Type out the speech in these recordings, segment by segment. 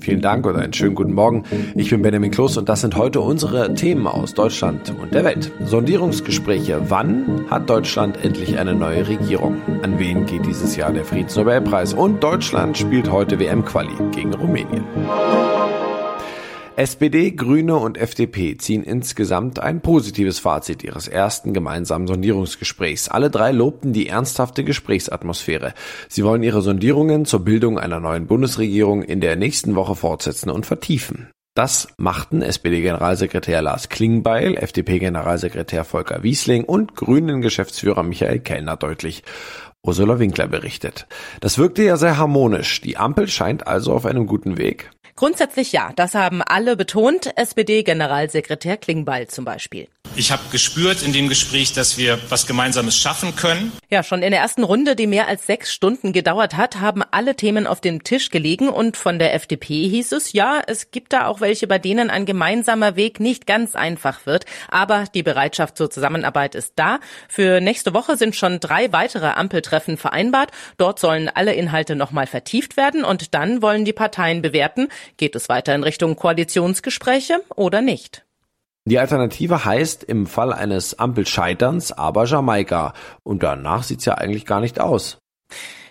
Vielen Dank und einen schönen guten Morgen. Ich bin Benjamin Kloß und das sind heute unsere Themen aus Deutschland und der Welt. Sondierungsgespräche. Wann hat Deutschland endlich eine neue Regierung? An wen geht dieses Jahr der Friedensnobelpreis? Und Deutschland spielt heute WM-Quali gegen Rumänien. SPD, Grüne und FDP ziehen insgesamt ein positives Fazit ihres ersten gemeinsamen Sondierungsgesprächs. Alle drei lobten die ernsthafte Gesprächsatmosphäre. Sie wollen ihre Sondierungen zur Bildung einer neuen Bundesregierung in der nächsten Woche fortsetzen und vertiefen. Das machten SPD-Generalsekretär Lars Klingbeil, FDP-Generalsekretär Volker Wiesling und Grünen-Geschäftsführer Michael Kellner deutlich. Ursula Winkler berichtet. Das wirkte ja sehr harmonisch. Die Ampel scheint also auf einem guten Weg. Grundsätzlich ja, das haben alle betont, SPD-Generalsekretär Klingbeil zum Beispiel. Ich habe gespürt in dem Gespräch, dass wir was Gemeinsames schaffen können. Ja, schon in der ersten Runde, die mehr als sechs Stunden gedauert hat, haben alle Themen auf dem Tisch gelegen und von der FDP hieß es, ja, es gibt da auch welche, bei denen ein gemeinsamer Weg nicht ganz einfach wird, aber die Bereitschaft zur Zusammenarbeit ist da. Für nächste Woche sind schon drei weitere Ampeltreffen vereinbart. Dort sollen alle Inhalte nochmal vertieft werden und dann wollen die Parteien bewerten, Geht es weiter in Richtung Koalitionsgespräche oder nicht? Die Alternative heißt im Fall eines Ampelscheiterns aber Jamaika. Und danach sieht's ja eigentlich gar nicht aus.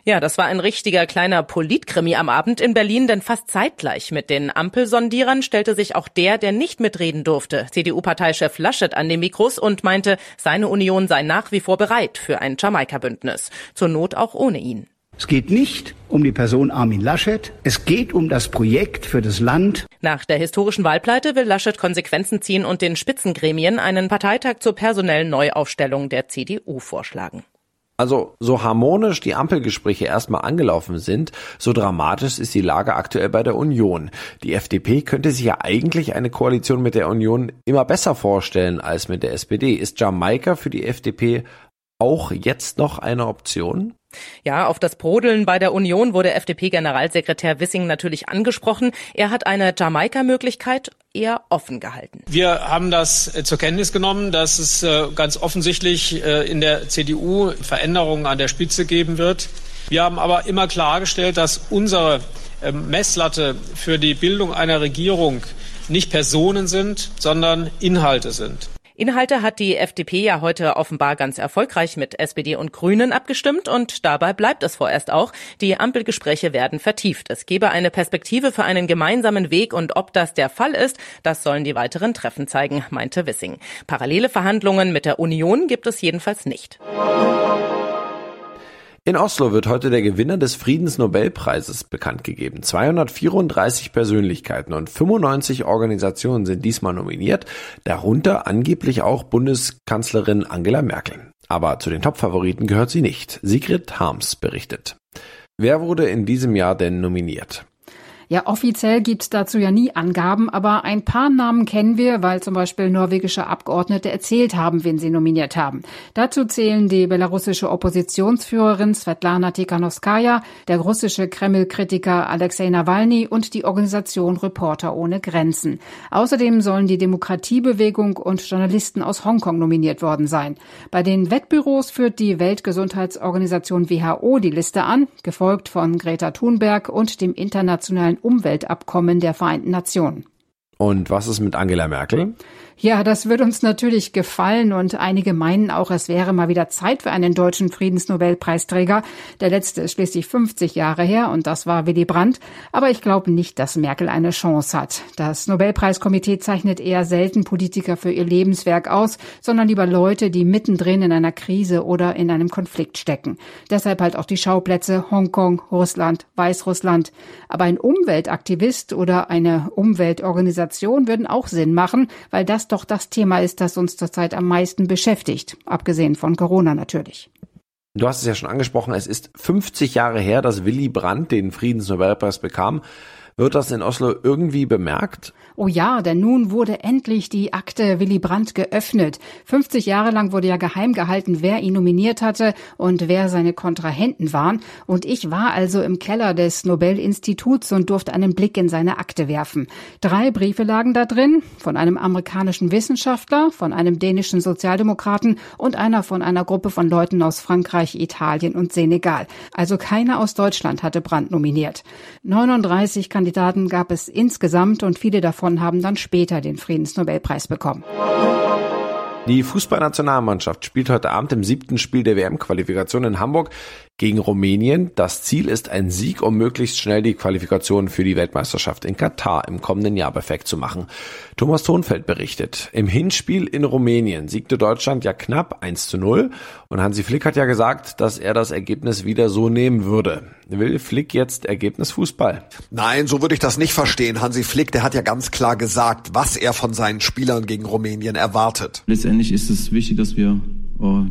Ja, das war ein richtiger kleiner Politkrimi am Abend in Berlin, denn fast zeitgleich mit den Ampelsondierern stellte sich auch der, der nicht mitreden durfte, CDU-Parteichef Laschet an den Mikros und meinte, seine Union sei nach wie vor bereit für ein Jamaika-Bündnis. Zur Not auch ohne ihn. Es geht nicht um die Person Armin Laschet. Es geht um das Projekt für das Land. Nach der historischen Wahlpleite will Laschet Konsequenzen ziehen und den Spitzengremien einen Parteitag zur personellen Neuaufstellung der CDU vorschlagen. Also so harmonisch die Ampelgespräche erstmal angelaufen sind, so dramatisch ist die Lage aktuell bei der Union. Die FDP könnte sich ja eigentlich eine Koalition mit der Union immer besser vorstellen als mit der SPD. Ist Jamaika für die FDP auch jetzt noch eine Option? Ja, auf das Brodeln bei der Union wurde FDP-Generalsekretär Wissing natürlich angesprochen. Er hat eine Jamaika-Möglichkeit eher offen gehalten. Wir haben das äh, zur Kenntnis genommen, dass es äh, ganz offensichtlich äh, in der CDU Veränderungen an der Spitze geben wird. Wir haben aber immer klargestellt, dass unsere ähm, Messlatte für die Bildung einer Regierung nicht Personen sind, sondern Inhalte sind. Inhalte hat die FDP ja heute offenbar ganz erfolgreich mit SPD und Grünen abgestimmt und dabei bleibt es vorerst auch. Die Ampelgespräche werden vertieft. Es gebe eine Perspektive für einen gemeinsamen Weg und ob das der Fall ist, das sollen die weiteren Treffen zeigen, meinte Wissing. Parallele Verhandlungen mit der Union gibt es jedenfalls nicht. In Oslo wird heute der Gewinner des Friedensnobelpreises bekannt gegeben. 234 Persönlichkeiten und 95 Organisationen sind diesmal nominiert, darunter angeblich auch Bundeskanzlerin Angela Merkel. Aber zu den Topfavoriten gehört sie nicht. Sigrid Harms berichtet. Wer wurde in diesem Jahr denn nominiert? Ja, offiziell gibt's dazu ja nie Angaben, aber ein paar Namen kennen wir, weil zum Beispiel norwegische Abgeordnete erzählt haben, wen sie nominiert haben. Dazu zählen die belarussische Oppositionsführerin Svetlana Tikhanovskaya, der russische Kreml-Kritiker Alexei Nawalny und die Organisation Reporter ohne Grenzen. Außerdem sollen die Demokratiebewegung und Journalisten aus Hongkong nominiert worden sein. Bei den Wettbüros führt die Weltgesundheitsorganisation WHO die Liste an, gefolgt von Greta Thunberg und dem internationalen Umweltabkommen der Vereinten Nationen. Und was ist mit Angela Merkel? Ja, das wird uns natürlich gefallen und einige meinen auch, es wäre mal wieder Zeit für einen deutschen Friedensnobelpreisträger. Der letzte ist schließlich 50 Jahre her und das war Willy Brandt. Aber ich glaube nicht, dass Merkel eine Chance hat. Das Nobelpreiskomitee zeichnet eher selten Politiker für ihr Lebenswerk aus, sondern lieber Leute, die mittendrin in einer Krise oder in einem Konflikt stecken. Deshalb halt auch die Schauplätze Hongkong, Russland, Weißrussland. Aber ein Umweltaktivist oder eine Umweltorganisation würden auch Sinn machen, weil das doch das Thema ist, das uns zurzeit am meisten beschäftigt, abgesehen von Corona natürlich. Du hast es ja schon angesprochen, es ist 50 Jahre her, dass Willy Brandt den Friedensnobelpreis bekam. Wird das in Oslo irgendwie bemerkt? Oh ja, denn nun wurde endlich die Akte Willy Brandt geöffnet. 50 Jahre lang wurde ja geheim gehalten, wer ihn nominiert hatte und wer seine Kontrahenten waren. Und ich war also im Keller des Nobel-Instituts und durfte einen Blick in seine Akte werfen. Drei Briefe lagen da drin, von einem amerikanischen Wissenschaftler, von einem dänischen Sozialdemokraten und einer von einer Gruppe von Leuten aus Frankreich, Italien und Senegal. Also keiner aus Deutschland hatte Brandt nominiert. 39 Kandidaten gab es insgesamt und viele davon davon haben dann später den Friedensnobelpreis bekommen. Die Fußballnationalmannschaft spielt heute Abend im siebten Spiel der WM-Qualifikation in Hamburg gegen Rumänien. Das Ziel ist ein Sieg, um möglichst schnell die Qualifikation für die Weltmeisterschaft in Katar im kommenden Jahr perfekt zu machen. Thomas Thonfeld berichtet. Im Hinspiel in Rumänien siegte Deutschland ja knapp 1 zu 0 und Hansi Flick hat ja gesagt, dass er das Ergebnis wieder so nehmen würde. Will Flick jetzt Ergebnis Fußball? Nein, so würde ich das nicht verstehen. Hansi Flick, der hat ja ganz klar gesagt, was er von seinen Spielern gegen Rumänien erwartet. Letztendlich ist es wichtig, dass wir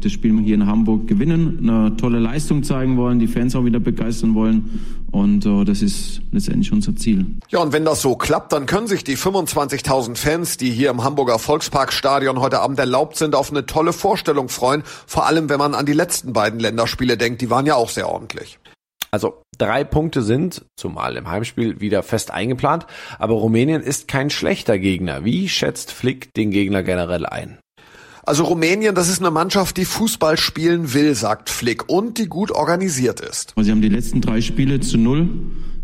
das Spiel hier in Hamburg gewinnen, eine tolle Leistung zeigen wollen, die Fans auch wieder begeistern wollen. Und uh, das ist letztendlich unser Ziel. Ja, und wenn das so klappt, dann können sich die 25.000 Fans, die hier im Hamburger Volksparkstadion heute Abend erlaubt sind, auf eine tolle Vorstellung freuen. Vor allem, wenn man an die letzten beiden Länderspiele denkt, die waren ja auch sehr ordentlich. Also drei Punkte sind, zumal im Heimspiel, wieder fest eingeplant, aber Rumänien ist kein schlechter Gegner. Wie schätzt Flick den Gegner generell ein? Also Rumänien, das ist eine Mannschaft, die Fußball spielen will, sagt Flick, und die gut organisiert ist. Sie haben die letzten drei Spiele zu null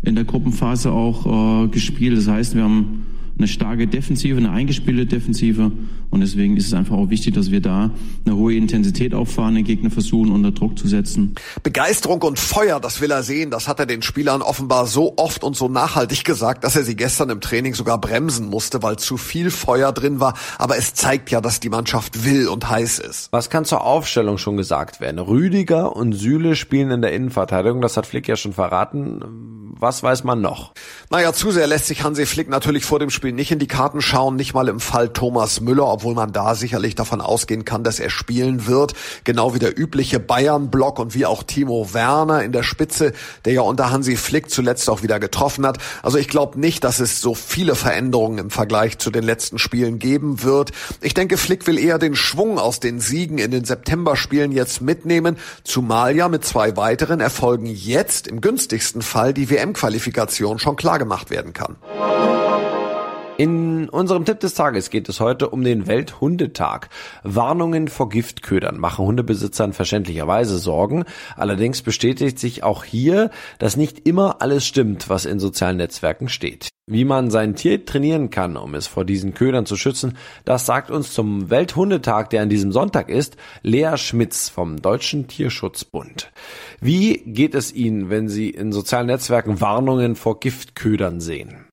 in der Gruppenphase auch äh, gespielt. Das heißt, wir haben eine starke Defensive, eine eingespielte Defensive. Und deswegen ist es einfach auch wichtig, dass wir da eine hohe Intensität auffahren, den Gegner versuchen, unter Druck zu setzen. Begeisterung und Feuer, das will er sehen. Das hat er den Spielern offenbar so oft und so nachhaltig gesagt, dass er sie gestern im Training sogar bremsen musste, weil zu viel Feuer drin war. Aber es zeigt ja, dass die Mannschaft will und heiß ist. Was kann zur Aufstellung schon gesagt werden? Rüdiger und Süle spielen in der Innenverteidigung. Das hat Flick ja schon verraten. Was weiß man noch? Naja, zu sehr lässt sich Hansi Flick natürlich vor dem Spiel nicht in die Karten schauen, nicht mal im Fall Thomas Müller, obwohl man da sicherlich davon ausgehen kann, dass er spielen wird. Genau wie der übliche Bayern-Block und wie auch Timo Werner in der Spitze, der ja unter Hansi Flick zuletzt auch wieder getroffen hat. Also ich glaube nicht, dass es so viele Veränderungen im Vergleich zu den letzten Spielen geben wird. Ich denke, Flick will eher den Schwung aus den Siegen in den September-Spielen jetzt mitnehmen, zumal ja mit zwei weiteren Erfolgen jetzt im günstigsten Fall die WM WM-Qualifikation schon klar gemacht werden kann. In unserem Tipp des Tages geht es heute um den Welthundetag. Warnungen vor Giftködern machen Hundebesitzern verständlicherweise Sorgen. Allerdings bestätigt sich auch hier, dass nicht immer alles stimmt, was in sozialen Netzwerken steht. Wie man sein Tier trainieren kann, um es vor diesen Ködern zu schützen, das sagt uns zum Welthundetag, der an diesem Sonntag ist, Lea Schmitz vom Deutschen Tierschutzbund. Wie geht es Ihnen, wenn Sie in sozialen Netzwerken Warnungen vor Giftködern sehen?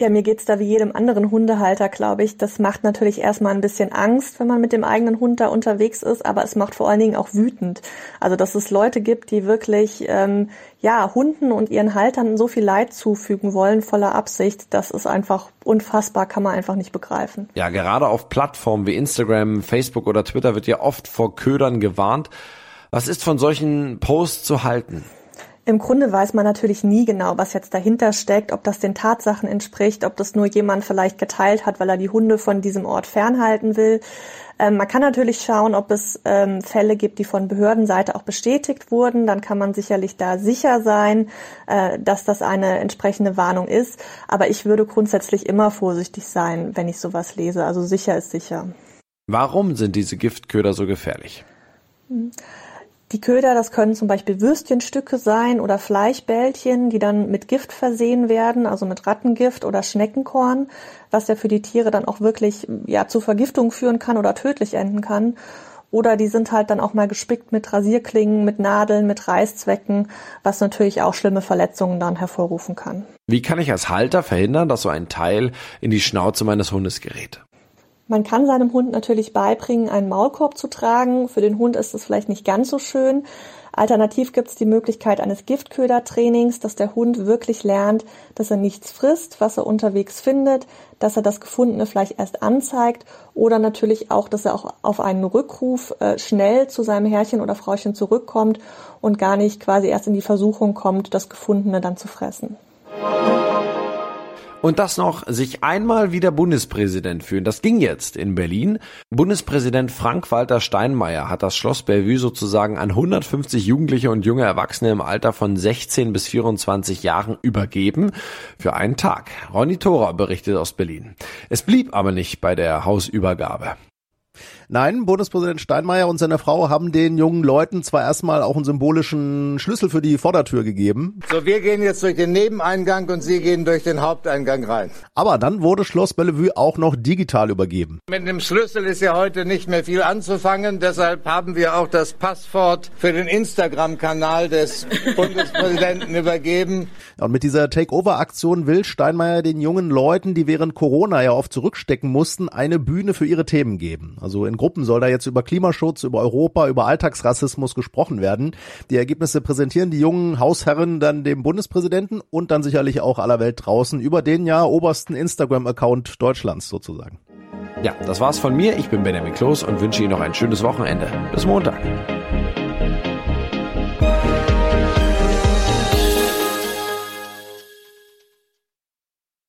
Ja, mir geht's da wie jedem anderen Hundehalter, glaube ich. Das macht natürlich erstmal ein bisschen Angst, wenn man mit dem eigenen Hund da unterwegs ist, aber es macht vor allen Dingen auch wütend. Also, dass es Leute gibt, die wirklich ähm, ja Hunden und ihren Haltern so viel Leid zufügen wollen, voller Absicht, das ist einfach unfassbar, kann man einfach nicht begreifen. Ja, gerade auf Plattformen wie Instagram, Facebook oder Twitter wird ja oft vor Ködern gewarnt. Was ist von solchen Posts zu halten? Im Grunde weiß man natürlich nie genau, was jetzt dahinter steckt, ob das den Tatsachen entspricht, ob das nur jemand vielleicht geteilt hat, weil er die Hunde von diesem Ort fernhalten will. Ähm, man kann natürlich schauen, ob es ähm, Fälle gibt, die von Behördenseite auch bestätigt wurden. Dann kann man sicherlich da sicher sein, äh, dass das eine entsprechende Warnung ist. Aber ich würde grundsätzlich immer vorsichtig sein, wenn ich sowas lese. Also sicher ist sicher. Warum sind diese Giftköder so gefährlich? Hm. Die Köder, das können zum Beispiel Würstchenstücke sein oder Fleischbällchen, die dann mit Gift versehen werden, also mit Rattengift oder Schneckenkorn, was ja für die Tiere dann auch wirklich ja zu Vergiftung führen kann oder tödlich enden kann. Oder die sind halt dann auch mal gespickt mit Rasierklingen, mit Nadeln, mit Reißzwecken, was natürlich auch schlimme Verletzungen dann hervorrufen kann. Wie kann ich als Halter verhindern, dass so ein Teil in die Schnauze meines Hundes gerät? Man kann seinem Hund natürlich beibringen, einen Maulkorb zu tragen. Für den Hund ist das vielleicht nicht ganz so schön. Alternativ gibt es die Möglichkeit eines Giftködertrainings, dass der Hund wirklich lernt, dass er nichts frisst, was er unterwegs findet, dass er das Gefundene vielleicht erst anzeigt oder natürlich auch, dass er auch auf einen Rückruf äh, schnell zu seinem Herrchen oder Frauchen zurückkommt und gar nicht quasi erst in die Versuchung kommt, das Gefundene dann zu fressen. Und das noch, sich einmal wieder Bundespräsident fühlen. Das ging jetzt in Berlin. Bundespräsident Frank-Walter Steinmeier hat das Schloss Bellevue sozusagen an 150 Jugendliche und junge Erwachsene im Alter von 16 bis 24 Jahren übergeben. Für einen Tag. Ronny Thora berichtet aus Berlin. Es blieb aber nicht bei der Hausübergabe. Nein, Bundespräsident Steinmeier und seine Frau haben den jungen Leuten zwar erstmal auch einen symbolischen Schlüssel für die Vordertür gegeben. So, wir gehen jetzt durch den Nebeneingang und Sie gehen durch den Haupteingang rein. Aber dann wurde Schloss Bellevue auch noch digital übergeben. Mit dem Schlüssel ist ja heute nicht mehr viel anzufangen. Deshalb haben wir auch das Passwort für den Instagram-Kanal des Bundespräsidenten übergeben. Und mit dieser Takeover-Aktion will Steinmeier den jungen Leuten, die während Corona ja oft zurückstecken mussten, eine Bühne für ihre Themen geben. Also in Gruppen soll da jetzt über Klimaschutz, über Europa, über Alltagsrassismus gesprochen werden. Die Ergebnisse präsentieren die jungen Hausherren dann dem Bundespräsidenten und dann sicherlich auch aller Welt draußen über den ja obersten Instagram-Account Deutschlands sozusagen. Ja, das war's von mir. Ich bin Benjamin Kloß und wünsche Ihnen noch ein schönes Wochenende. Bis Montag.